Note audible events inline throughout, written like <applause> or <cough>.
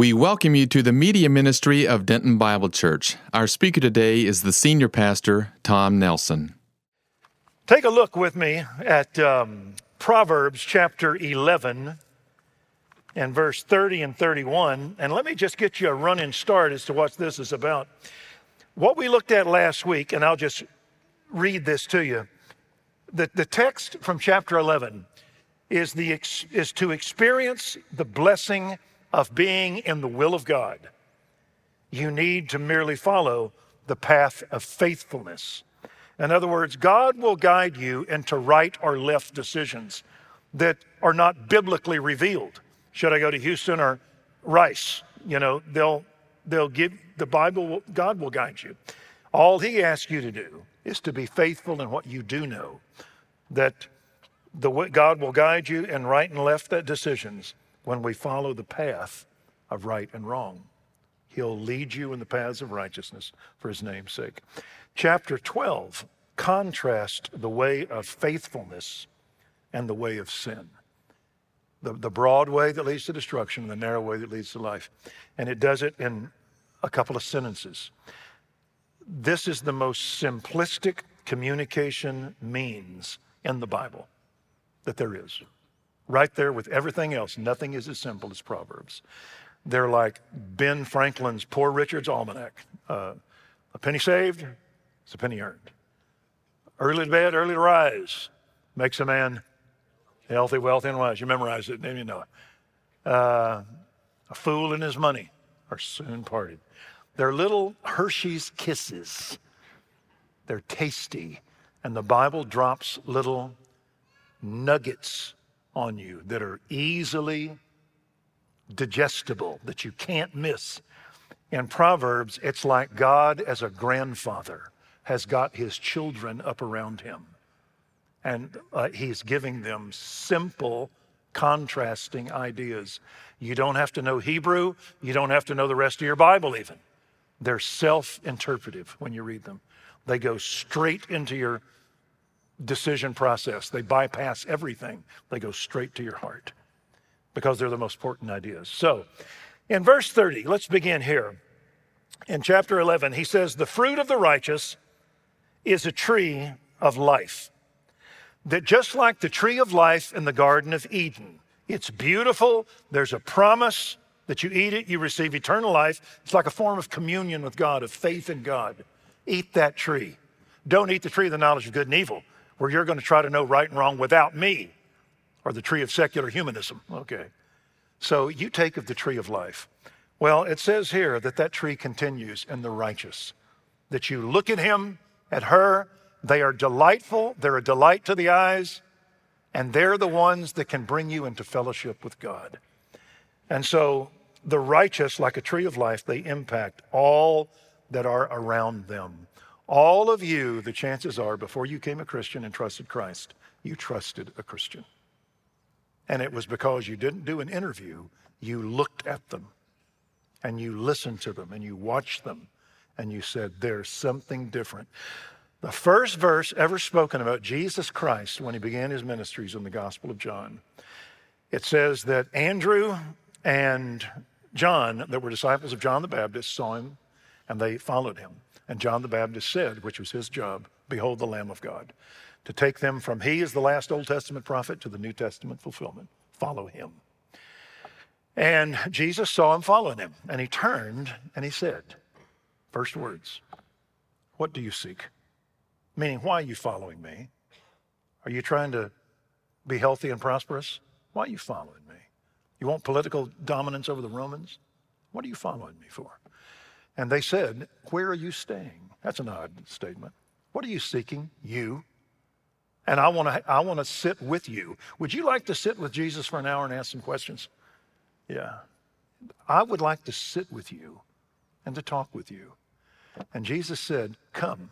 We welcome you to the media ministry of Denton Bible Church. Our speaker today is the senior pastor, Tom Nelson. Take a look with me at um, Proverbs chapter 11 and verse 30 and 31. And let me just get you a running start as to what this is about. What we looked at last week, and I'll just read this to you. The, the text from chapter 11 is, the, is to experience the blessing of being in the will of God, you need to merely follow the path of faithfulness. In other words, God will guide you into right or left decisions that are not biblically revealed. Should I go to Houston or Rice? You know, they'll they'll give the Bible. God will guide you. All He asks you to do is to be faithful in what you do know. That the God will guide you in right and left decisions when we follow the path of right and wrong. He'll lead you in the paths of righteousness for his name's sake. Chapter 12 contrasts the way of faithfulness and the way of sin. The, the broad way that leads to destruction and the narrow way that leads to life. And it does it in a couple of sentences. This is the most simplistic communication means in the Bible that there is right there with everything else. Nothing is as simple as Proverbs. They're like Ben Franklin's Poor Richard's Almanac. Uh, a penny saved is a penny earned. Early to bed, early to rise makes a man healthy, wealthy, and wise. You memorize it, then you know it. Uh, a fool and his money are soon parted. They're little Hershey's kisses. They're tasty. And the Bible drops little nuggets on you that are easily digestible, that you can't miss. In Proverbs, it's like God, as a grandfather, has got his children up around him. And uh, he's giving them simple, contrasting ideas. You don't have to know Hebrew, you don't have to know the rest of your Bible, even. They're self interpretive when you read them, they go straight into your decision process. They bypass everything, they go straight to your heart because they're the most important ideas. So, in verse 30, let's begin here. In chapter 11, he says, The fruit of the righteous is a tree of life. That just like the tree of life in the Garden of Eden, it's beautiful, there's a promise that you eat it, you receive eternal life. It's like a form of communion with God, of faith in God. Eat that tree. Don't eat the tree of the knowledge of good and evil where you're going to try to know right and wrong without me, or the tree of secular humanism. Okay. So you take of the tree of life. Well, it says here that that tree continues in the righteous, that you look at him, at her, they are delightful, they're a delight to the eyes, and they're the ones that can bring you into fellowship with God. And so the righteous, like a tree of life, they impact all that are around them. All of you, the chances are, before you came a Christian and trusted Christ, you trusted a Christian. And it was because you didn't do an interview, you looked at them and you listened to them and you watched them and you said, There's something different. The first verse ever spoken about Jesus Christ when he began his ministries in the Gospel of John, it says that Andrew and John, that were disciples of John the Baptist, saw him and they followed him. And John the Baptist said, which was his job, Behold the Lamb of God, to take them from he is the last Old Testament prophet to the New Testament fulfillment. Follow him. And Jesus saw him following him, and he turned and he said, First words, What do you seek? Meaning, why are you following me? Are you trying to be healthy and prosperous? Why are you following me? You want political dominance over the Romans? What are you following me for? And they said, Where are you staying? That's an odd statement. What are you seeking? You. And I want to I want to sit with you. Would you like to sit with Jesus for an hour and ask some questions? Yeah. I would like to sit with you and to talk with you. And Jesus said, Come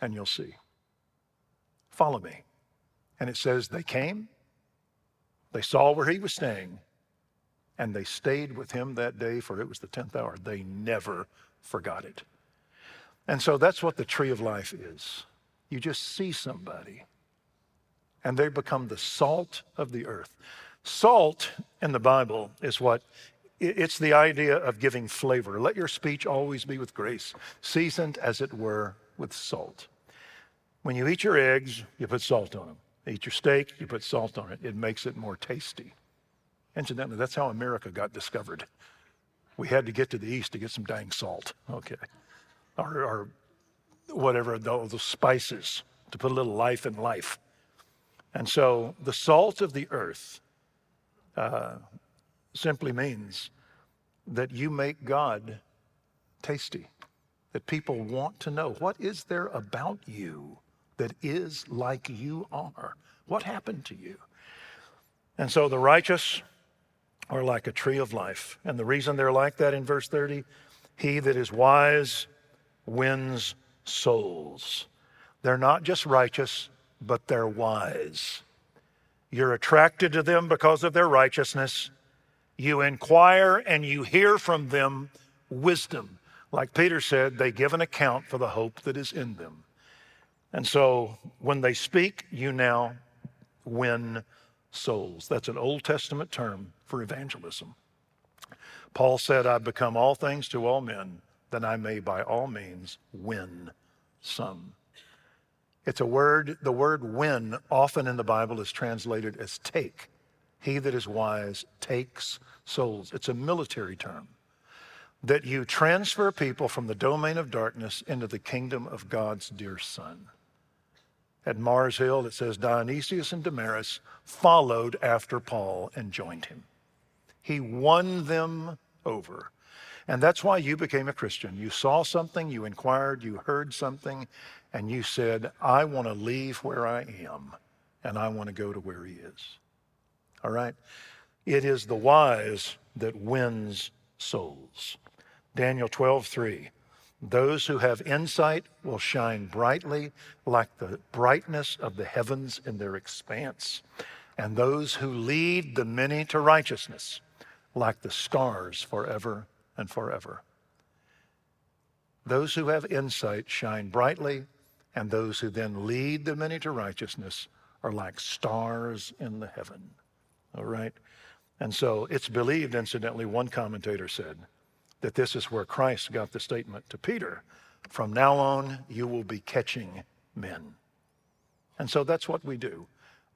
and you'll see. Follow me. And it says they came, they saw where he was staying, and they stayed with him that day, for it was the 10th hour. They never forgot it. And so that's what the tree of life is. You just see somebody, and they become the salt of the earth. Salt in the Bible is what it's the idea of giving flavor. Let your speech always be with grace, seasoned as it were with salt. When you eat your eggs, you put salt on them. Eat your steak, you put salt on it. It makes it more tasty. Incidentally, that's how America got discovered. We had to get to the east to get some dang salt, okay, or, or whatever, those spices to put a little life in life. And so the salt of the earth uh, simply means that you make God tasty, that people want to know what is there about you that is like you are? What happened to you? And so the righteous are like a tree of life. And the reason they're like that in verse 30 he that is wise wins souls. They're not just righteous, but they're wise. You're attracted to them because of their righteousness. You inquire and you hear from them wisdom. Like Peter said, they give an account for the hope that is in them. And so when they speak, you now win souls. That's an Old Testament term for evangelism. Paul said, I've become all things to all men, that I may by all means win some. It's a word, the word win often in the Bible is translated as take. He that is wise takes souls. It's a military term that you transfer people from the domain of darkness into the kingdom of God's dear Son. At Mars Hill, it says Dionysius and Damaris followed after Paul and joined him. He won them over. And that's why you became a Christian. You saw something, you inquired, you heard something, and you said, I want to leave where I am and I want to go to where he is. All right? It is the wise that wins souls. Daniel 12, 3. Those who have insight will shine brightly like the brightness of the heavens in their expanse. And those who lead the many to righteousness like the stars forever and forever. Those who have insight shine brightly, and those who then lead the many to righteousness are like stars in the heaven. All right? And so it's believed, incidentally, one commentator said, that this is where Christ got the statement to Peter from now on, you will be catching men. And so that's what we do.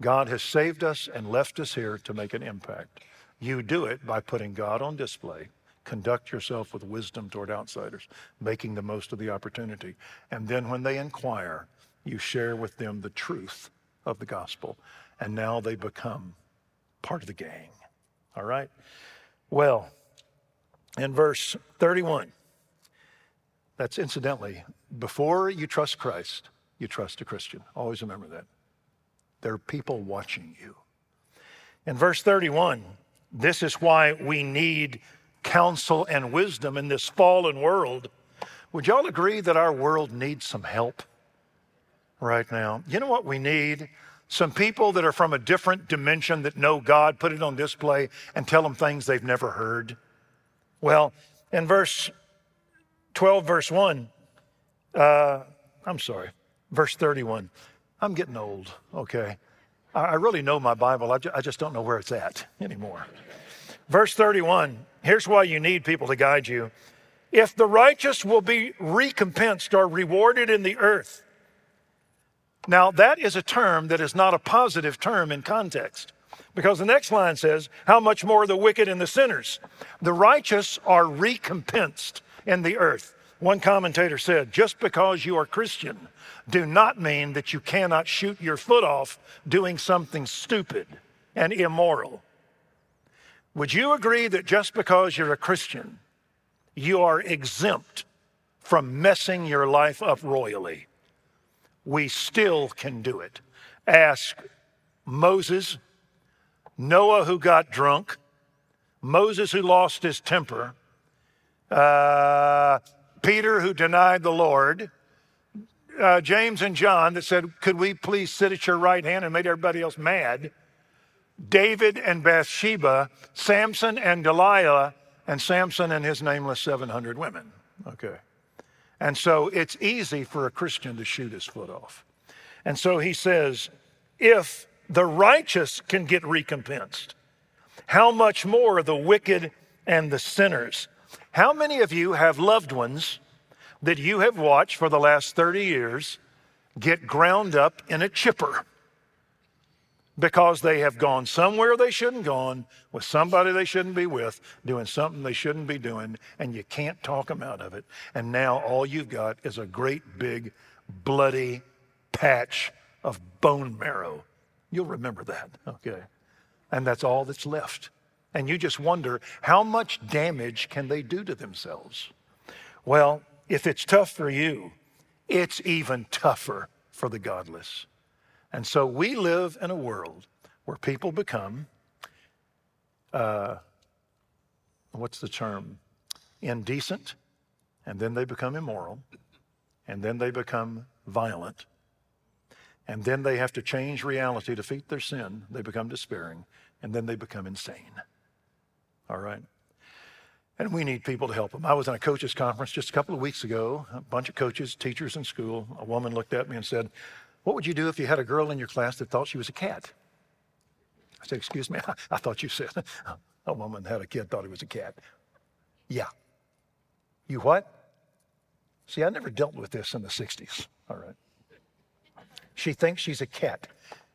God has saved us and left us here to make an impact. You do it by putting God on display. Conduct yourself with wisdom toward outsiders, making the most of the opportunity. And then when they inquire, you share with them the truth of the gospel. And now they become part of the gang. All right? Well, in verse 31. That's incidentally, before you trust Christ, you trust a Christian. Always remember that. There are people watching you. In verse 31, this is why we need counsel and wisdom in this fallen world. Would y'all agree that our world needs some help right now? You know what we need? Some people that are from a different dimension that know God, put it on display and tell them things they've never heard. Well, in verse 12, verse 1, uh, I'm sorry, verse 31. I'm getting old, okay? I really know my Bible, I just don't know where it's at anymore. Verse 31 here's why you need people to guide you. If the righteous will be recompensed or rewarded in the earth. Now, that is a term that is not a positive term in context. Because the next line says, How much more the wicked and the sinners? The righteous are recompensed in the earth. One commentator said, Just because you are Christian, do not mean that you cannot shoot your foot off doing something stupid and immoral. Would you agree that just because you're a Christian, you are exempt from messing your life up royally? We still can do it. Ask Moses Noah who got drunk, Moses who lost his temper, uh, Peter who denied the Lord, uh, James and John that said, Could we please sit at your right hand and made everybody else mad? David and Bathsheba, Samson and Delilah, and Samson and his nameless 700 women. Okay. And so it's easy for a Christian to shoot his foot off. And so he says, if the righteous can get recompensed. How much more the wicked and the sinners. How many of you have loved ones that you have watched for the last 30 years get ground up in a chipper because they have gone somewhere they shouldn't gone with somebody they shouldn't be with doing something they shouldn't be doing and you can't talk them out of it and now all you've got is a great big bloody patch of bone marrow you'll remember that. Okay. And that's all that's left. And you just wonder how much damage can they do to themselves? Well if it's tough for you it's even tougher for the godless. And so we live in a world where people become, uh, what's the term? Indecent, and then they become immoral, and then they become violent, and then they have to change reality defeat their sin. They become despairing, and then they become insane. All right? And we need people to help them. I was in a coaches conference just a couple of weeks ago, a bunch of coaches, teachers in school. A woman looked at me and said, what would you do if you had a girl in your class that thought she was a cat? I said, Excuse me, <laughs> I thought you said <laughs> a woman had a kid thought he was a cat. Yeah. You what? See, I never dealt with this in the 60s. All right. She thinks she's a cat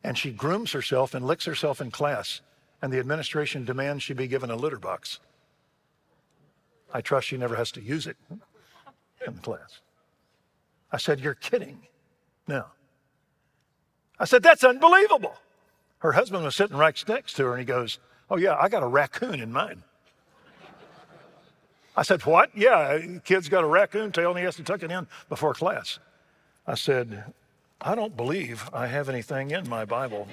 and she grooms herself and licks herself in class, and the administration demands she be given a litter box. I trust she never has to use it in the class. I said, You're kidding. No. I said, That's unbelievable. Her husband was sitting right next to her and he goes, Oh, yeah, I got a raccoon in mine. I said, What? Yeah, kid's got a raccoon tail and he has to tuck it in before class. I said, I don't believe I have anything in my Bible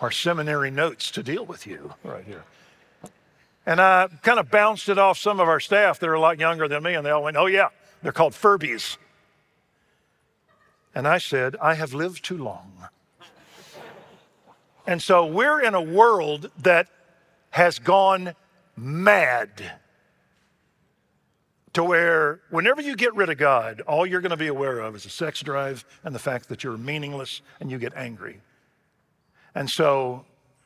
or seminary notes to deal with you right here. And I kind of bounced it off some of our staff that are a lot younger than me, and they all went, Oh, yeah, they're called Furbies. And I said, I have lived too long. And so we're in a world that has gone mad to where whenever you get rid of God, all you're going to be aware of is a sex drive and the fact that you're meaningless and you get angry. And so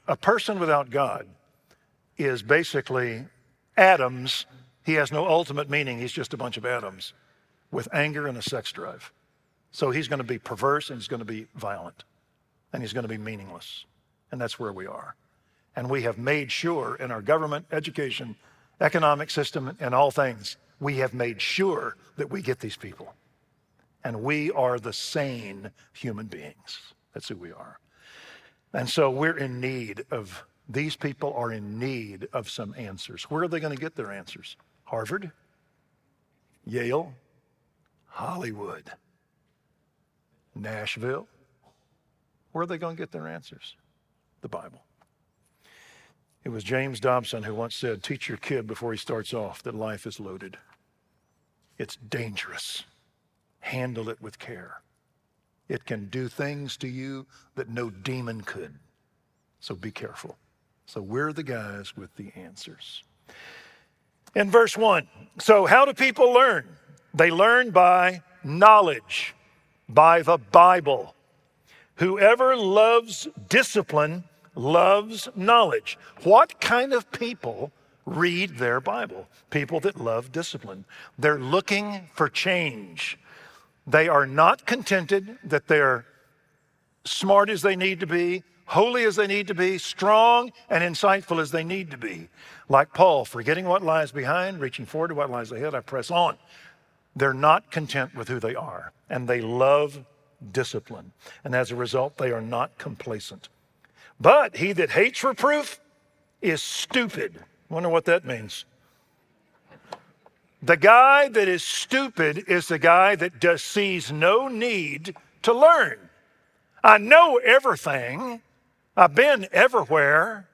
a person without God is basically atoms. He has no ultimate meaning, he's just a bunch of atoms with anger and a sex drive. So he's going to be perverse and he's going to be violent and he's going to be meaningless. And that's where we are. And we have made sure in our government, education, economic system, and all things, we have made sure that we get these people. And we are the sane human beings. That's who we are. And so we're in need of, these people are in need of some answers. Where are they going to get their answers? Harvard? Yale? Hollywood? Nashville. Where are they going to get their answers? The Bible. It was James Dobson who once said, Teach your kid before he starts off that life is loaded. It's dangerous. Handle it with care. It can do things to you that no demon could. So be careful. So we're the guys with the answers. In verse 1, so how do people learn? They learn by knowledge by the Bible. Whoever loves discipline loves knowledge. What kind of people read their Bible? People that love discipline. They're looking for change. They are not contented that they're smart as they need to be, holy as they need to be, strong and insightful as they need to be. Like Paul, forgetting what lies behind, reaching forward to what lies ahead, I press on. They're not content with who they are, and they love discipline. And as a result, they are not complacent. But he that hates reproof is stupid. Wonder what that means. The guy that is stupid is the guy that does, sees no need to learn. I know everything. I've been everywhere.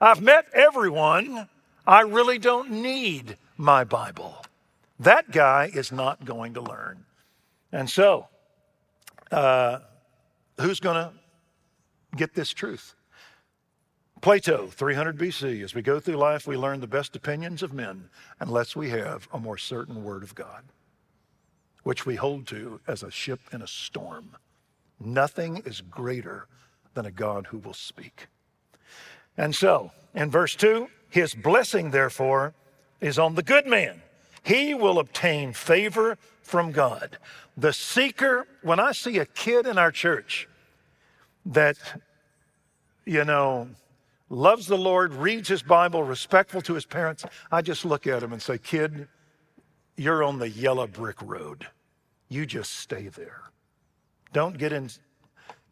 I've met everyone. I really don't need my Bible. That guy is not going to learn. And so, uh, who's going to get this truth? Plato, 300 BC. As we go through life, we learn the best opinions of men unless we have a more certain word of God, which we hold to as a ship in a storm. Nothing is greater than a God who will speak. And so, in verse 2, His blessing, therefore, is on the good man. He will obtain favor from God. The seeker, when I see a kid in our church that, you know, loves the Lord, reads his Bible, respectful to his parents, I just look at him and say, Kid, you're on the yellow brick road. You just stay there. Don't get in,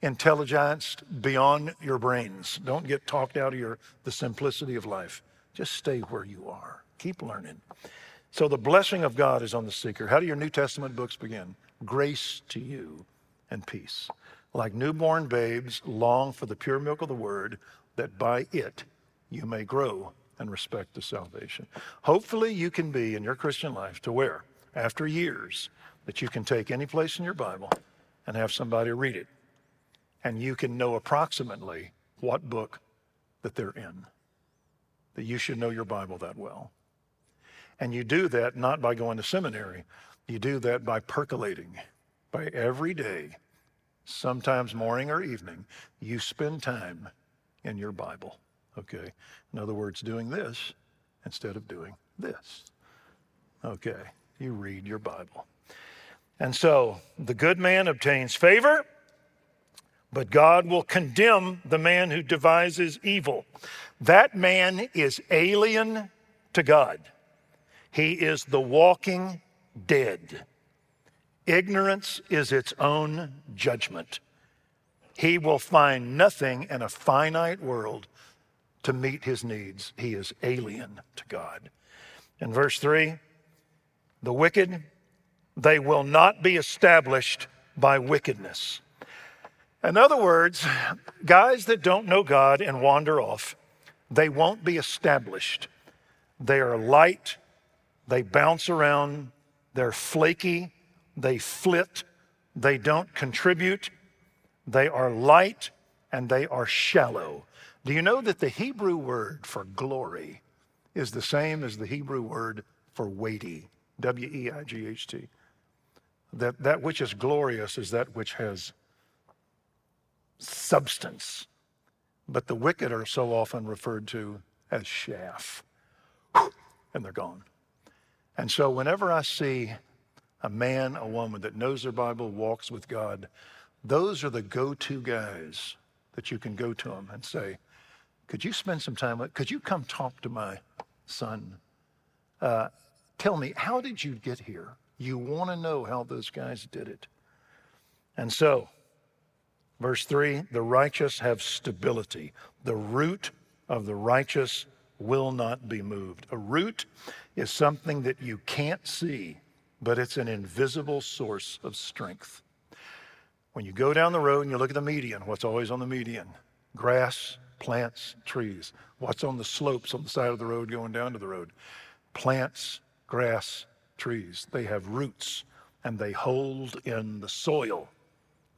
intelligenced beyond your brains. Don't get talked out of your, the simplicity of life. Just stay where you are. Keep learning. So the blessing of God is on the seeker. How do your New Testament books begin? Grace to you and peace. Like newborn babes, long for the pure milk of the word, that by it you may grow and respect to salvation. Hopefully, you can be in your Christian life to where, after years, that you can take any place in your Bible and have somebody read it, and you can know approximately what book that they're in. That you should know your Bible that well. And you do that not by going to seminary, you do that by percolating, by every day, sometimes morning or evening, you spend time in your Bible. Okay? In other words, doing this instead of doing this. Okay? You read your Bible. And so the good man obtains favor, but God will condemn the man who devises evil. That man is alien to God. He is the walking dead. Ignorance is its own judgment. He will find nothing in a finite world to meet his needs. He is alien to God. In verse 3, the wicked, they will not be established by wickedness. In other words, guys that don't know God and wander off, they won't be established. They are light, they bounce around, they're flaky, they flit, they don't contribute, they are light, and they are shallow. Do you know that the Hebrew word for glory is the same as the Hebrew word for weighty? W E I G H T. That, that which is glorious is that which has substance. But the wicked are so often referred to as chaff, and they're gone. And so, whenever I see a man, a woman that knows their Bible, walks with God, those are the go to guys that you can go to them and say, Could you spend some time with, could you come talk to my son? Uh, tell me, how did you get here? You want to know how those guys did it. And so, verse 3 the righteous have stability. The root of the righteous will not be moved. A root is something that you can't see, but it's an invisible source of strength. When you go down the road and you look at the median, what's always on the median? Grass, plants, trees. What's on the slopes on the side of the road going down to the road? Plants, grass, trees. They have roots and they hold in the soil.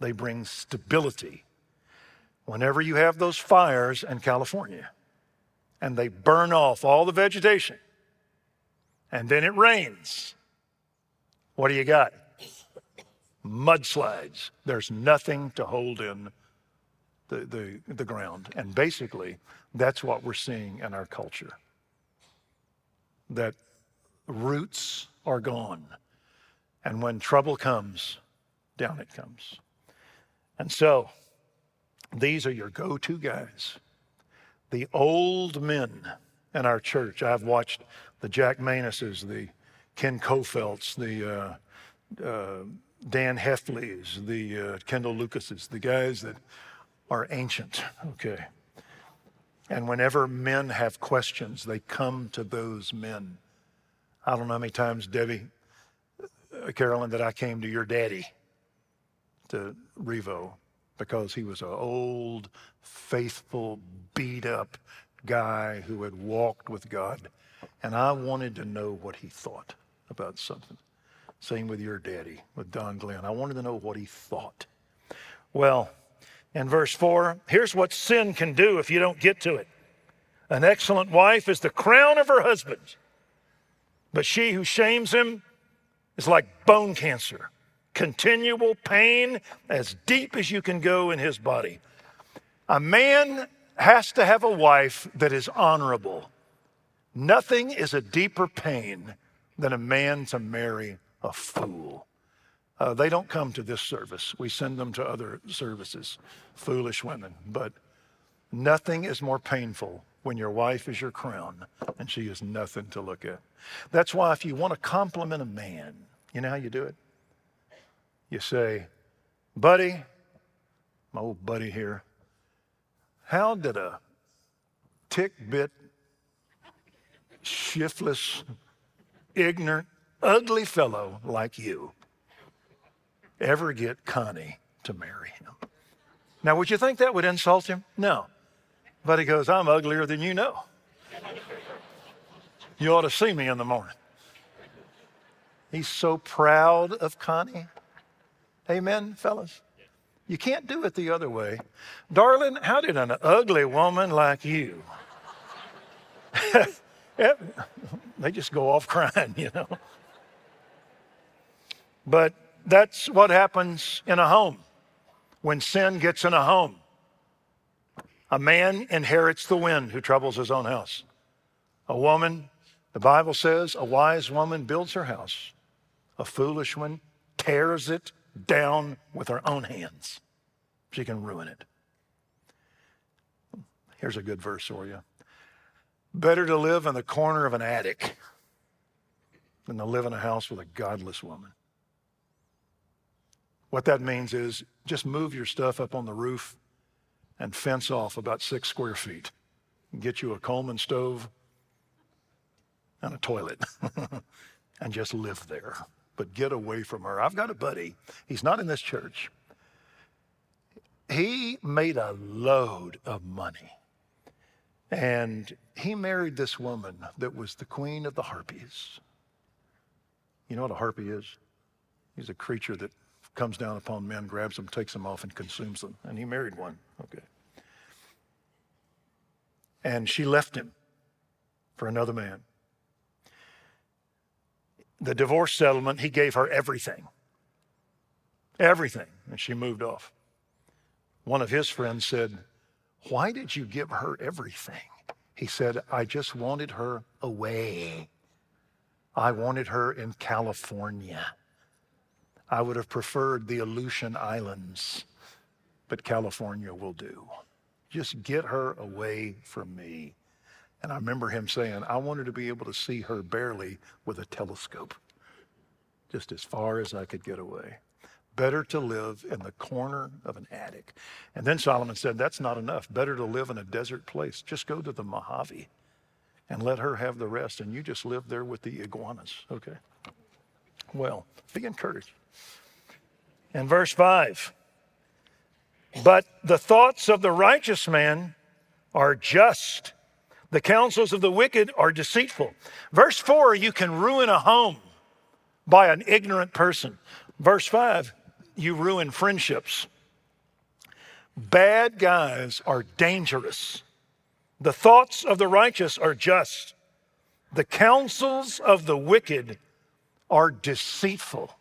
They bring stability. Whenever you have those fires in California and they burn off all the vegetation and then it rains, what do you got? Mudslides. There's nothing to hold in the, the, the ground. And basically, that's what we're seeing in our culture. That roots are gone. And when trouble comes, down it comes. And so, these are your go to guys. The old men in our church. I've watched the Jack Manuses, the Ken Kofelts, the uh, uh, Dan Heffleys, the uh, Kendall Lucases, the guys that are ancient, okay? And whenever men have questions, they come to those men. I don't know how many times, Debbie, uh, Carolyn, that I came to your daddy, to Revo, because he was an old, faithful, beat up guy who had walked with God. And I wanted to know what he thought about something. Same with your daddy, with Don Glenn. I wanted to know what he thought. Well, in verse 4, here's what sin can do if you don't get to it. An excellent wife is the crown of her husband. But she who shames him is like bone cancer, continual pain as deep as you can go in his body. A man has to have a wife that is honorable, Nothing is a deeper pain than a man to marry a fool. Uh, they don't come to this service. We send them to other services, foolish women. But nothing is more painful when your wife is your crown and she is nothing to look at. That's why if you want to compliment a man, you know how you do it? You say, Buddy, my old buddy here, how did a tick bit, shiftless, ignorant, ugly fellow like you ever get Connie to marry him? Now, would you think that would insult him? No. But he goes, I'm uglier than you know. You ought to see me in the morning. He's so proud of Connie. Amen, fellas? You can't do it the other way. Darling, how did an ugly woman like you? <laughs> they just go off <laughs> crying, you know. But that's what happens in a home when sin gets in a home. A man inherits the wind who troubles his own house. A woman, the Bible says, a wise woman builds her house. A foolish one tears it down with her own hands. She can ruin it. Here's a good verse for you. Better to live in the corner of an attic than to live in a house with a godless woman. What that means is just move your stuff up on the roof and fence off about six square feet. Get you a Coleman stove and a toilet <laughs> and just live there but get away from her. I've got a buddy. He's not in this church. He made a load of money. And he married this woman that was the queen of the harpies. You know what a harpy is? He's a creature that comes down upon men, grabs them, takes them off, and consumes them. And he married one. Okay. And she left him for another man the divorce settlement, he gave her everything. Everything. And she moved off. One of his friends said, Why did you give her everything? He said, I just wanted her away. I wanted her in California. I would have preferred the Aleutian Islands, but California will do. Just get her away from me. And I remember him saying, I wanted to be able to see her barely with a telescope, just as far as I could get away. Better to live in the corner of an attic. And then Solomon said, That's not enough. Better to live in a desert place. Just go to the Mojave and let her have the rest, and you just live there with the iguanas, okay? Well, be encouraged. In verse 5, but the thoughts of the righteous man are just the counsels of the wicked are deceitful. Verse 4, you can ruin a home by an ignorant person. Verse 5, you ruin friendships. Bad guys are dangerous. The thoughts of the righteous are just. The counsels of the wicked are deceitful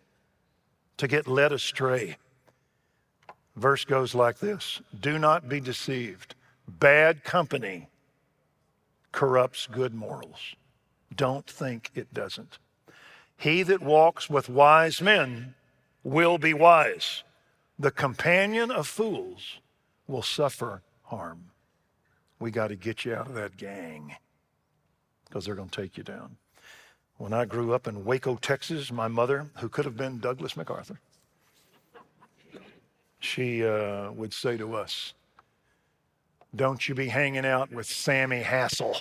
to get led astray. Verse goes like this Do not be deceived. Bad company corrupts good morals. Don't think it doesn't. He that walks with wise men will be wise. The companion of fools will suffer harm. We got to get you out of that gang because they're going to take you down. When I grew up in Waco, Texas, my mother, who could have been Douglas MacArthur, she uh, would say to us, don't you be hanging out with Sammy Hassel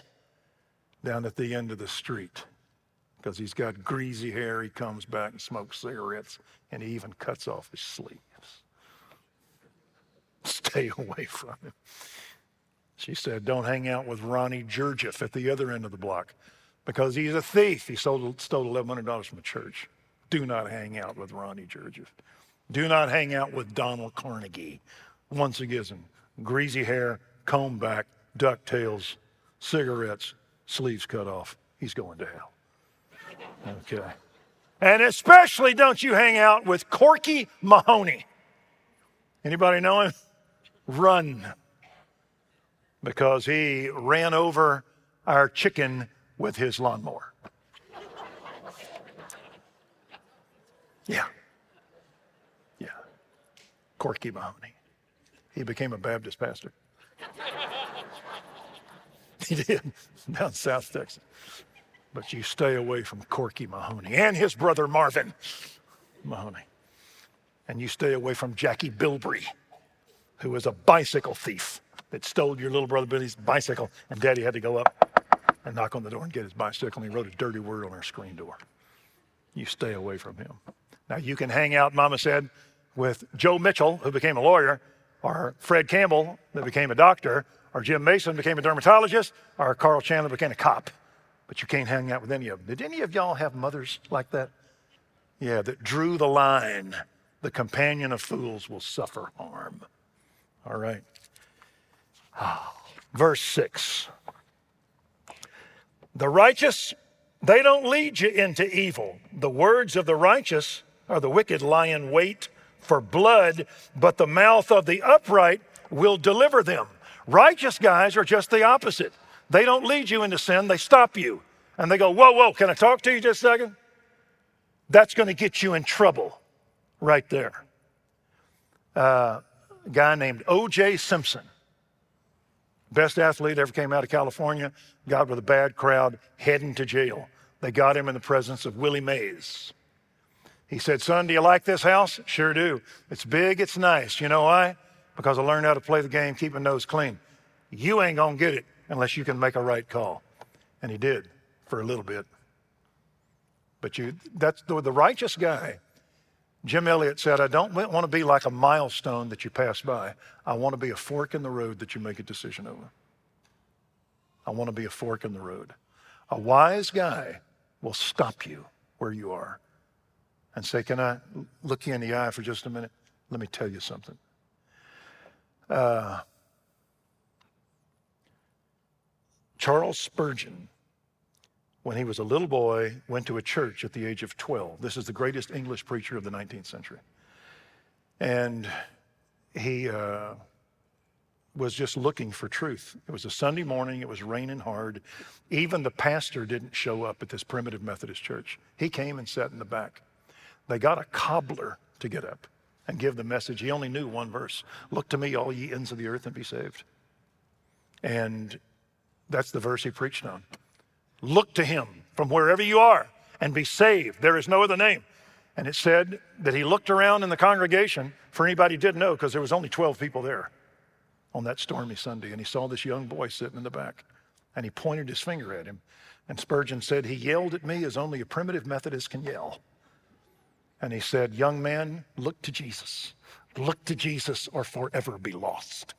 down at the end of the street because he's got greasy hair. He comes back and smokes cigarettes, and he even cuts off his sleeves. Stay away from him. She said, Don't hang out with Ronnie Jurjeff at the other end of the block because he's a thief. He stole, stole $1,100 from a church. Do not hang out with Ronnie Jurjeff. Do not hang out with Donald Carnegie. Once again, greasy hair, comb back, ducktails, cigarettes, sleeves cut off. He's going to hell. Okay. And especially don't you hang out with Corky Mahoney. Anybody know him? Run. Because he ran over our chicken with his lawnmower. Yeah. Yeah. Corky Mahoney. He became a Baptist pastor. <laughs> he did, down South Texas. But you stay away from Corky Mahoney and his brother Marvin Mahoney. And you stay away from Jackie Bilbrey, who was a bicycle thief that stole your little brother Billy's bicycle, and Daddy had to go up and knock on the door and get his bicycle, and he wrote a dirty word on our screen door. You stay away from him. Now, you can hang out, Mama said, with Joe Mitchell, who became a lawyer, or Fred Campbell, that became a doctor, or Jim Mason became a dermatologist, or Carl Chandler became a cop. But you can't hang out with any of them. Did any of y'all have mothers like that? Yeah, that drew the line. The companion of fools will suffer harm. All right. Ah, verse 6. The righteous, they don't lead you into evil. The words of the righteous are the wicked lie in wait for blood, but the mouth of the upright will deliver them. Righteous guys are just the opposite. They don't lead you into sin, they stop you. And they go, Whoa, whoa, can I talk to you just a second? That's going to get you in trouble right there. Uh, a guy named O.J. Simpson, best athlete ever came out of California, got with a bad crowd, heading to jail. They got him in the presence of Willie Mays. He said, Son, do you like this house? Sure do. It's big, it's nice. You know why? Because I learned how to play the game, keep my nose clean. You ain't to get it unless you can make a right call. And he did for a little bit. But you, that's the, the righteous guy. Jim Elliot said, I don't want to be like a milestone that you pass by. I want to be a fork in the road that you make a decision over. I want to be a fork in the road. A wise guy will stop you where you are and say, Can I look you in the eye for just a minute? Let me tell you something. Uh, Charles Spurgeon, when he was a little boy, went to a church at the age of 12. This is the greatest English preacher of the 19th century. And he uh, was just looking for truth. It was a Sunday morning, it was raining hard. Even the pastor didn't show up at this primitive Methodist church. He came and sat in the back. They got a cobbler to get up and give the message. He only knew one verse Look to me, all ye ends of the earth, and be saved. And that's the verse he preached on. Look to him from wherever you are and be saved. There is no other name. And it said that he looked around in the congregation for anybody didn't know because there was only 12 people there on that stormy Sunday. And he saw this young boy sitting in the back and he pointed his finger at him. And Spurgeon said, He yelled at me as only a primitive Methodist can yell. And he said, Young man, look to Jesus. Look to Jesus or forever be lost.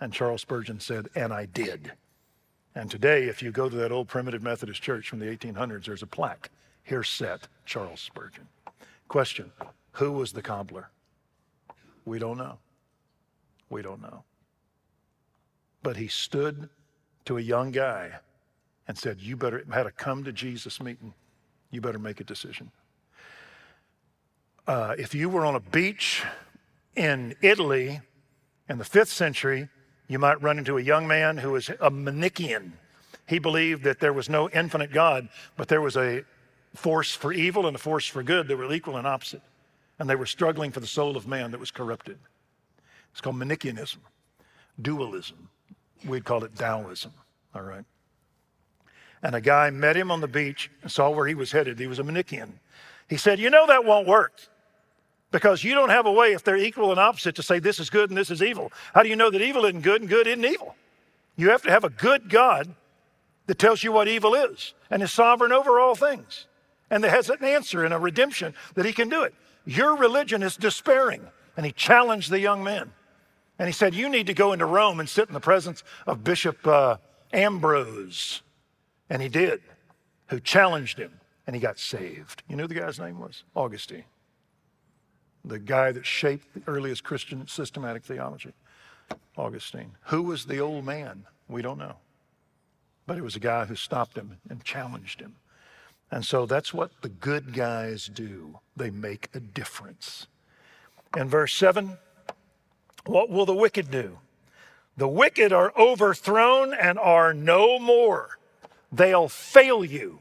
And Charles Spurgeon said, And I did. And today, if you go to that old primitive Methodist church from the 1800s, there's a plaque. Here set Charles Spurgeon. Question Who was the cobbler? We don't know. We don't know. But he stood to a young guy and said, You better, had a come to Jesus meeting. You better make a decision. Uh, if you were on a beach in Italy in the fifth century, you might run into a young man who was a Manichaean. He believed that there was no infinite God, but there was a force for evil and a force for good that were equal and opposite. And they were struggling for the soul of man that was corrupted. It's called Manichaeanism, dualism. We'd call it Taoism, all right? And a guy met him on the beach and saw where he was headed. He was a Manichaean. He said, You know, that won't work because you don't have a way, if they're equal and opposite, to say this is good and this is evil. How do you know that evil isn't good and good isn't evil? You have to have a good God that tells you what evil is and is sovereign over all things and that has an answer and a redemption that he can do it. Your religion is despairing. And he challenged the young man. And he said, You need to go into Rome and sit in the presence of Bishop uh, Ambrose. And he did, who challenged him and he got saved. You know the guy's name was? Augustine, the guy that shaped the earliest Christian systematic theology. Augustine. Who was the old man? We don't know. But it was a guy who stopped him and challenged him. And so that's what the good guys do. They make a difference. In verse 7, what will the wicked do? The wicked are overthrown and are no more. they'll fail you.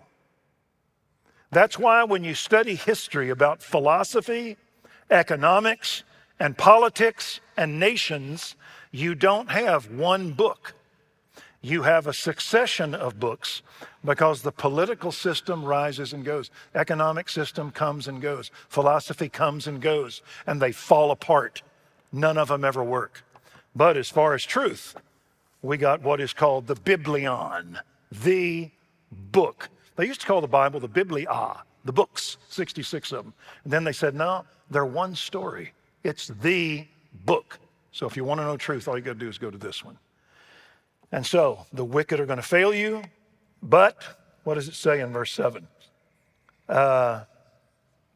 That's why when you study history about philosophy, economics, and politics and nations, you don't have one book. You have a succession of books because the political system rises and goes. Economic system comes and goes. Philosophy comes and goes, and they fall apart. None of them ever work. But as far as truth, we got what is called the Biblion, the book. They used to call the Bible the Biblia, the books, 66 of them. And then they said, no, they're one story. It's the book. So if you want to know truth, all you got to do is go to this one. And so the wicked are going to fail you, but what does it say in verse 7? Uh,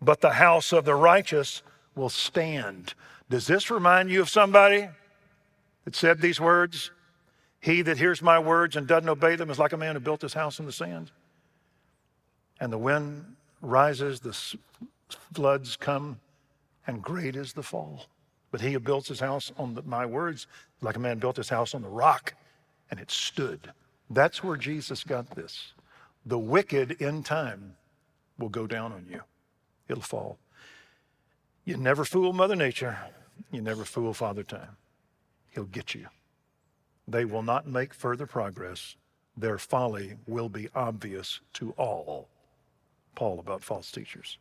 but the house of the righteous will stand. Does this remind you of somebody that said these words? He that hears my words and doesn't obey them is like a man who built his house in the sand. And the wind rises, the floods come, and great is the fall. But he who builds his house on the, my words, like a man built his house on the rock, and it stood. That's where Jesus got this. The wicked in time will go down on you, it'll fall. You never fool Mother Nature, you never fool Father Time. He'll get you. They will not make further progress. Their folly will be obvious to all. Paul about false teachers.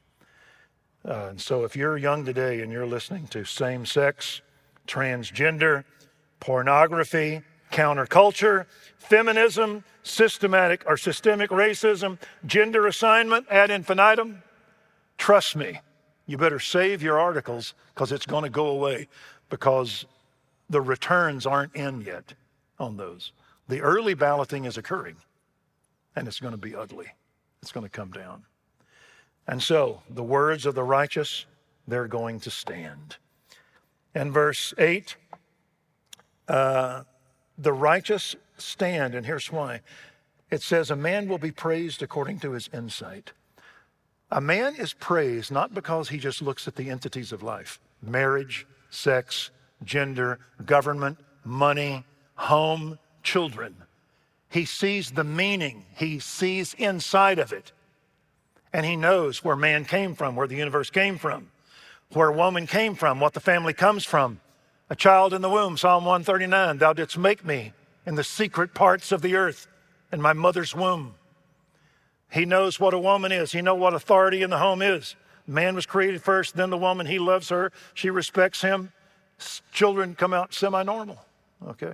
Uh, and so, if you're young today and you're listening to same sex, transgender, pornography, counterculture, feminism, systematic or systemic racism, gender assignment ad infinitum, trust me, you better save your articles because it's going to go away because the returns aren't in yet on those. The early balloting is occurring and it's going to be ugly. It's going to come down. And so the words of the righteous, they're going to stand. In verse 8, uh, the righteous stand, and here's why. It says, A man will be praised according to his insight. A man is praised not because he just looks at the entities of life marriage, sex, gender, government, money, home, children. He sees the meaning, he sees inside of it. And he knows where man came from, where the universe came from, where woman came from, what the family comes from. A child in the womb, Psalm 139, thou didst make me in the secret parts of the earth in my mother's womb. He knows what a woman is. He knows what authority in the home is. Man was created first, then the woman. He loves her. She respects him. Children come out semi normal. Okay?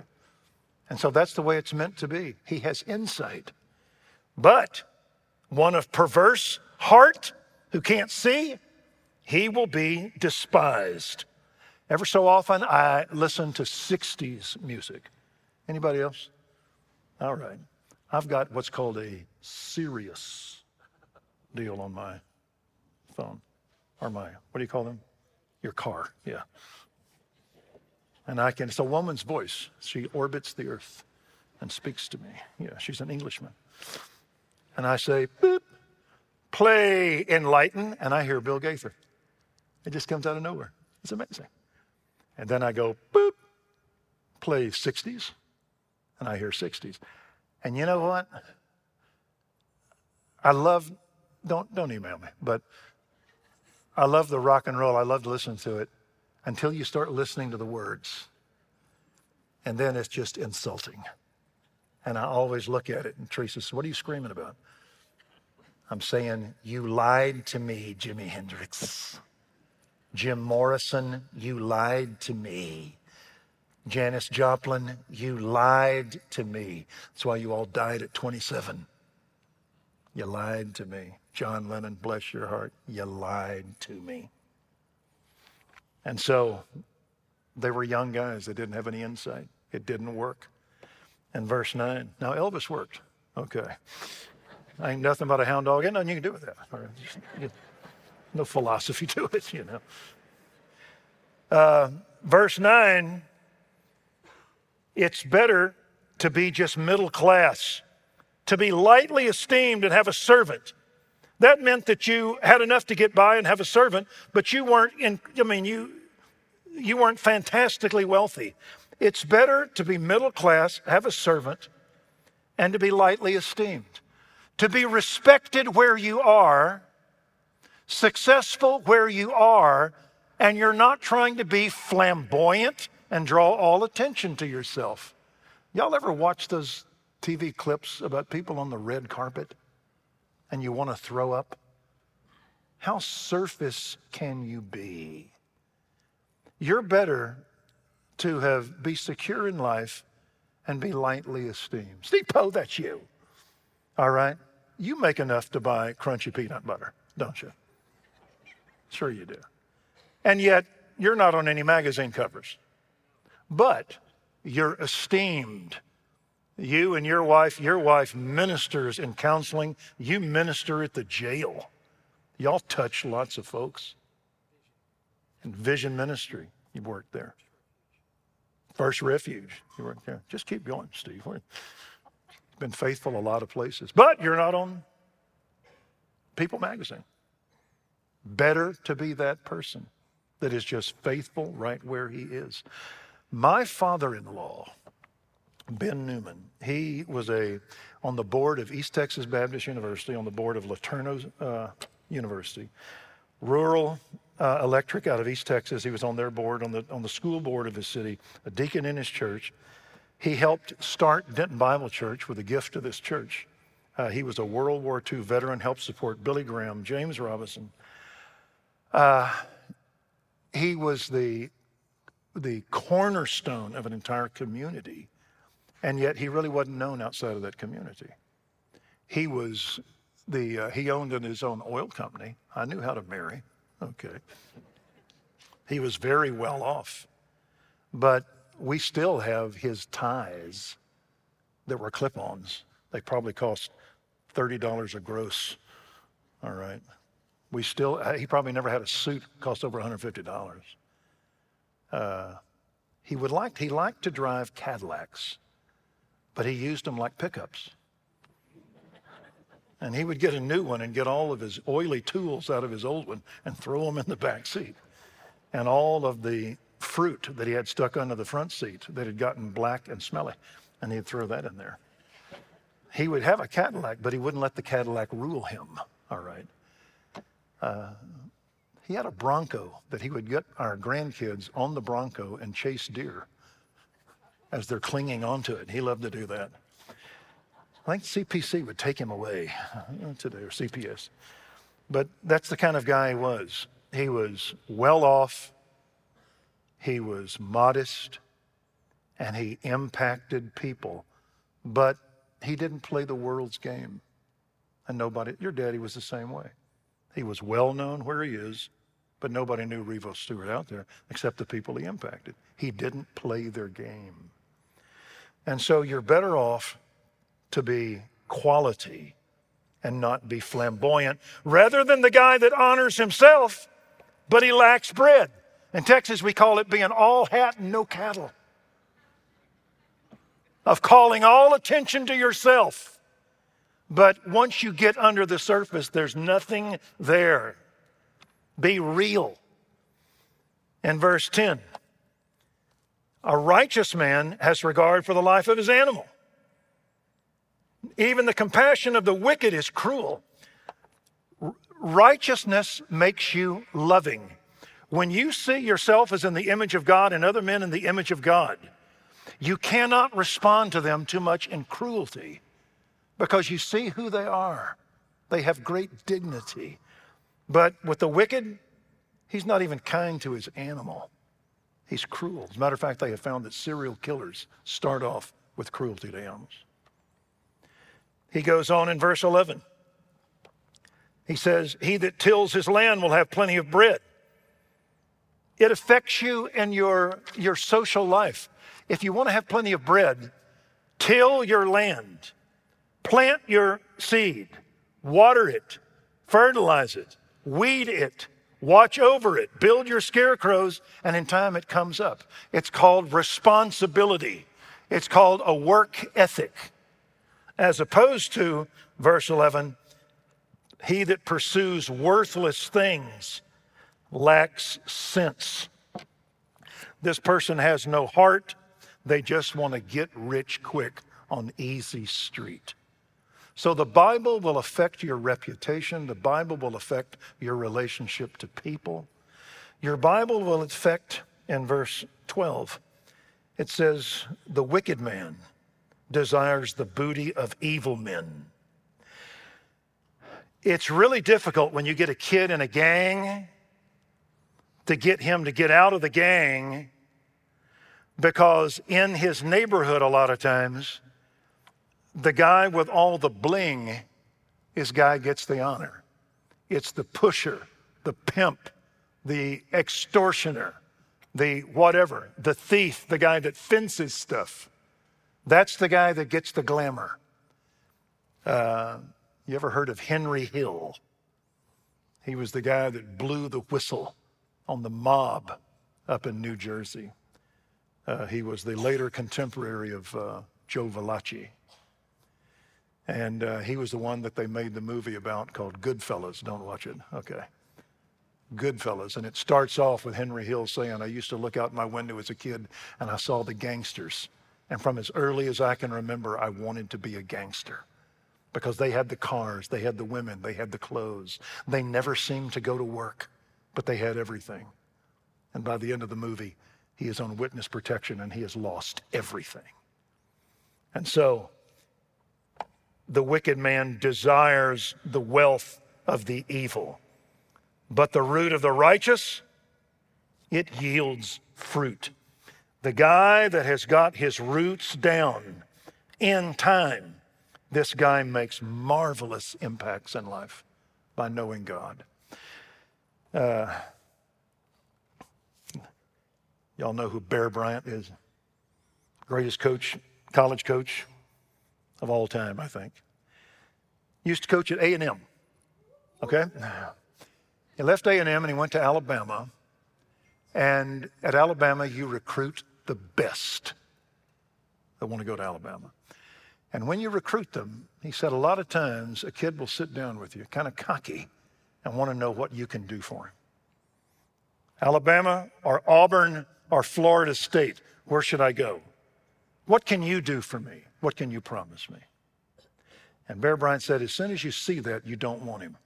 And so that's the way it's meant to be. He has insight. But one of perverse heart who can't see, he will be despised. Ever so often, I listen to 60s music. Anybody else? All right. I've got what's called a Sirius deal on my phone or my, what do you call them? Your car, yeah. And I can, it's a woman's voice. She orbits the earth and speaks to me. Yeah, she's an Englishman. And I say, boop, play Enlighten, and I hear Bill Gaither. It just comes out of nowhere. It's amazing. And then I go, boop, play 60s, and I hear 60s. And you know what? I love, don't, don't email me, but I love the rock and roll. I love to listen to it until you start listening to the words. And then it's just insulting. And I always look at it, and Teresa says, What are you screaming about? I'm saying, You lied to me, Jimi Hendrix. Jim Morrison, you lied to me. Janis Joplin, you lied to me. That's why you all died at 27. You lied to me. John Lennon, bless your heart, you lied to me. And so they were young guys. They didn't have any insight. It didn't work. And verse 9. Now, Elvis worked. Okay. I ain't nothing but a hound dog. Ain't nothing you can do with that. no philosophy <laughs> to it, you know. Uh, verse 9 it's better to be just middle class, to be lightly esteemed and have a servant. That meant that you had enough to get by and have a servant, but you weren't in, I mean, you, you weren't fantastically wealthy. It's better to be middle class, have a servant, and to be lightly esteemed. To be respected where you are, successful where you are, and you're not trying to be flamboyant and draw all attention to yourself. Y'all ever watch those TV clips about people on the red carpet and you want to throw up? How surface can you be? You're better to have be secure in life and be lightly esteemed. Steve Poe, that's you. All right? You make enough to buy crunchy peanut butter, don't you? Sure you do. And yet, you're not on any magazine covers. But you're esteemed. You and your wife, your wife ministers in counseling. You minister at the jail. Y'all touch lots of folks. And vision ministry, you worked there. First Refuge, you worked there. Just keep going, Steve. Been faithful a lot of places. But you're not on People magazine. Better to be that person that is just faithful right where he is. My father in law, Ben Newman, he was a on the board of East Texas Baptist University, on the board of LeTourneau uh, University, rural uh, electric out of East Texas. He was on their board, on the, on the school board of his city, a deacon in his church. He helped start Denton Bible Church with a gift to this church. Uh, he was a World War II veteran, helped support Billy Graham, James Robinson. Uh, he was the, the cornerstone of an entire community, and yet he really wasn't known outside of that community. He was the, uh, he owned his own oil company. I knew how to marry. Okay. He was very well off. But we still have his ties that were clip ons. They probably cost $30 a gross. All right. We still, uh, he probably never had a suit cost over $150. Uh, he would like, he liked to drive Cadillacs, but he used them like pickups. And he would get a new one and get all of his oily tools out of his old one and throw them in the back seat. And all of the fruit that he had stuck under the front seat that had gotten black and smelly, and he'd throw that in there. He would have a Cadillac, but he wouldn't let the Cadillac rule him, all right? Uh, he had a Bronco that he would get our grandkids on the Bronco and chase deer as they're clinging onto it. He loved to do that. I think CPC would take him away today, or CPS. But that's the kind of guy he was. He was well off, he was modest, and he impacted people. But he didn't play the world's game. And nobody, your daddy was the same way. He was well known where he is, but nobody knew Revo Stewart out there except the people he impacted. He didn't play their game. And so you're better off to be quality and not be flamboyant, rather than the guy that honors himself, but he lacks bread. In Texas, we call it being all hat and no cattle, of calling all attention to yourself. But once you get under the surface, there's nothing there. Be real. In verse 10, a righteous man has regard for the life of his animal even the compassion of the wicked is cruel. righteousness makes you loving. When you see yourself as in the image of God and other men in the image of God, you cannot respond to them too much in cruelty because you see who they are. They have great dignity. But with the wicked, he's not even kind to his animal. He's cruel. As a matter of fact, they have found that serial killers start off with cruelty to animals. He goes on in verse 11. He says, He that tills his land will have plenty of bread. It affects you in your, your social life. If you want to have plenty of bread, till your land, plant your seed, water it, fertilize it, weed it, watch over it, build your scarecrows, and in time it comes up. It's called responsibility, it's called a work ethic. As opposed to verse 11 he that pursues worthless things lacks sense. This person has no heart. They just want to get rich quick on easy street. So the Bible will affect your reputation, the Bible will affect your relationship to people. Your Bible will affect, in verse 12, it says, The wicked man desires the booty of evil men. It's really difficult when you get a kid in a gang to get him to get out of the gang because in his neighborhood, a lot of times, the guy with all the bling is guy gets the honor. It's the pusher, the pimp, the extortioner, the whatever, the thief, the guy that fences stuff. That's the guy that gets the glamour. Uh, you ever heard of Henry Hill? He was the guy that blew the whistle on the mob up in New Jersey. Uh, he was the later contemporary of uh, Joe Valachi. And uh, he was the one that they made the movie about called Goodfellas. Don't watch it. Okay. Goodfellas. And it starts off with Henry Hill saying, I used to look out my window as a kid and I saw the gangsters. And from as early as I can remember, I wanted to be a gangster because they had the cars, they had the women, they had the clothes. They never seemed to go to work, but they had everything. And by the end of the movie, he is on witness protection and he has lost everything. And so, the wicked man desires the wealth of the evil, but the root of the righteous, it yields fruit. The guy that has got his roots down in time, this guy makes marvelous impacts in life by knowing God. Uh, y'all know who Bear Bryant is? Greatest coach, college coach of all time, I think. Used to coach at A&M. Okay? He left A&M and he went to Alabama. And at Alabama, you recruit the best that want to go to Alabama. And when you recruit them, he said a lot of times a kid will sit down with you, kind of cocky, and want to know what you can do for him. Alabama or Auburn or Florida State, where should I go? What can you do for me? What can you promise me? And Bear Bryant said, as soon as you see that, you don't want him.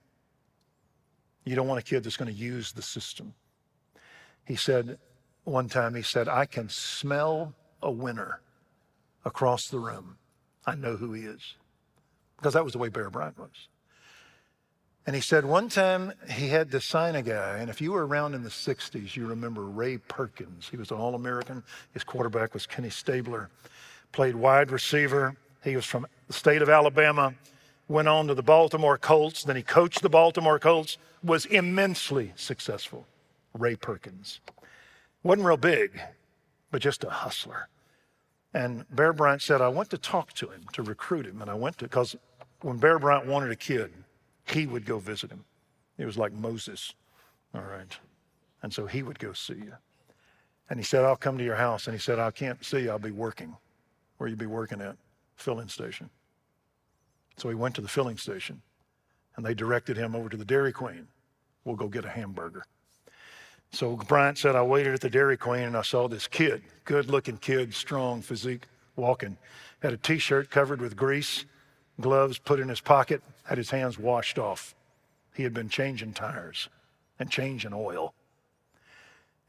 You don't want a kid that's going to use the system. He said, one time, he said, I can smell a winner across the room. I know who he is. Because that was the way Bear Bryant was. And he said one time he had to sign a guy, and if you were around in the 60s, you remember Ray Perkins. He was an All American. His quarterback was Kenny Stabler, played wide receiver. He was from the state of Alabama, went on to the Baltimore Colts. Then he coached the Baltimore Colts, was immensely successful. Ray Perkins. Wasn't real big, but just a hustler. And Bear Bryant said, I went to talk to him, to recruit him. And I went to, because when Bear Bryant wanted a kid, he would go visit him. It was like Moses. All right. And so he would go see you. And he said, I'll come to your house. And he said, I can't see you. I'll be working. Where you be working at? Filling station. So he went to the filling station and they directed him over to the Dairy Queen. We'll go get a hamburger. So Bryant said, I waited at the Dairy Queen and I saw this kid, good looking kid, strong physique, walking. Had a t shirt covered with grease, gloves put in his pocket, had his hands washed off. He had been changing tires and changing oil.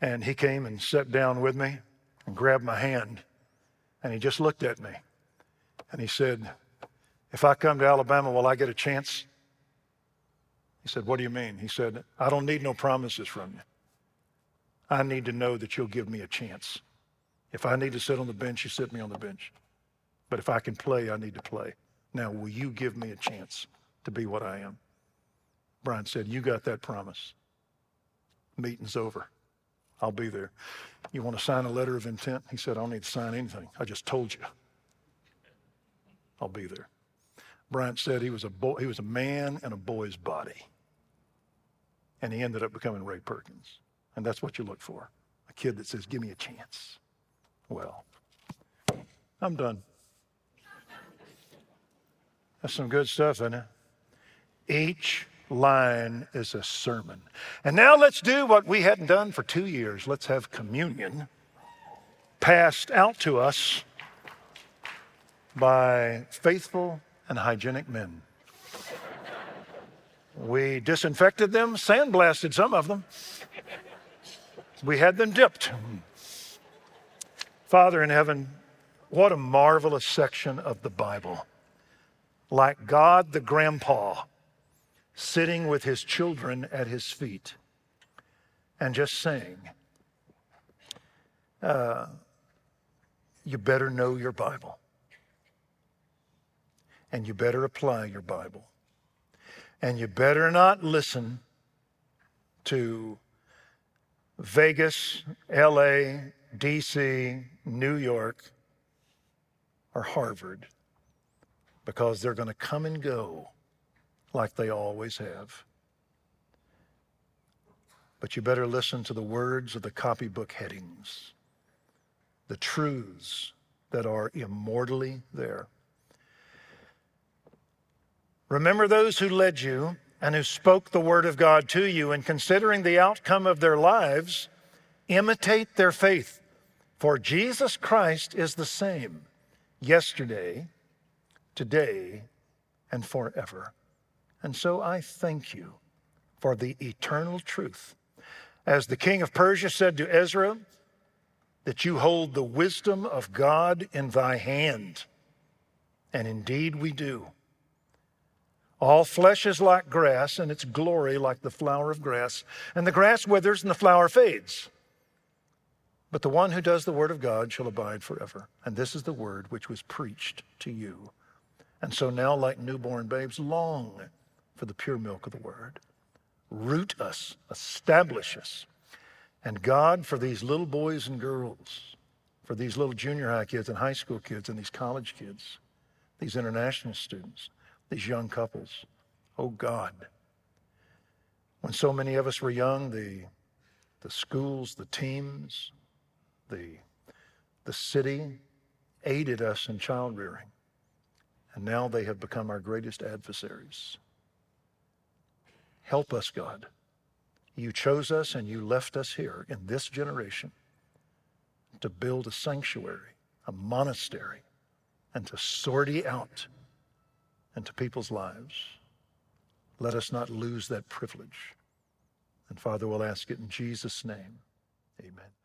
And he came and sat down with me and grabbed my hand and he just looked at me and he said, If I come to Alabama, will I get a chance? He said, What do you mean? He said, I don't need no promises from you. I need to know that you'll give me a chance. If I need to sit on the bench, you sit me on the bench. But if I can play, I need to play. Now, will you give me a chance to be what I am? Bryant said, You got that promise. Meeting's over. I'll be there. You want to sign a letter of intent? He said, I don't need to sign anything. I just told you. I'll be there. Bryant said he was a boy, he was a man in a boy's body. And he ended up becoming Ray Perkins. And that's what you look for a kid that says, Give me a chance. Well, I'm done. That's some good stuff, isn't it? Each line is a sermon. And now let's do what we hadn't done for two years. Let's have communion passed out to us by faithful and hygienic men. We disinfected them, sandblasted some of them. We had them dipped. Father in heaven, what a marvelous section of the Bible. Like God the grandpa sitting with his children at his feet and just saying, uh, You better know your Bible. And you better apply your Bible. And you better not listen to Vegas, LA, DC, New York, or Harvard because they're going to come and go like they always have. But you better listen to the words of the copybook headings, the truths that are immortally there. Remember those who led you and who spoke the word of God to you, and considering the outcome of their lives, imitate their faith. For Jesus Christ is the same yesterday, today, and forever. And so I thank you for the eternal truth. As the king of Persia said to Ezra, that you hold the wisdom of God in thy hand. And indeed we do. All flesh is like grass, and its glory like the flower of grass. And the grass withers and the flower fades. But the one who does the word of God shall abide forever. And this is the word which was preached to you. And so now, like newborn babes, long for the pure milk of the word. Root us, establish us. And God, for these little boys and girls, for these little junior high kids and high school kids and these college kids, these international students, these young couples. Oh God. When so many of us were young, the, the schools, the teams, the, the city aided us in child rearing. And now they have become our greatest adversaries. Help us, God. You chose us and you left us here in this generation to build a sanctuary, a monastery, and to sortie out into people's lives. Let us not lose that privilege. And Father, we'll ask it in Jesus' name. Amen.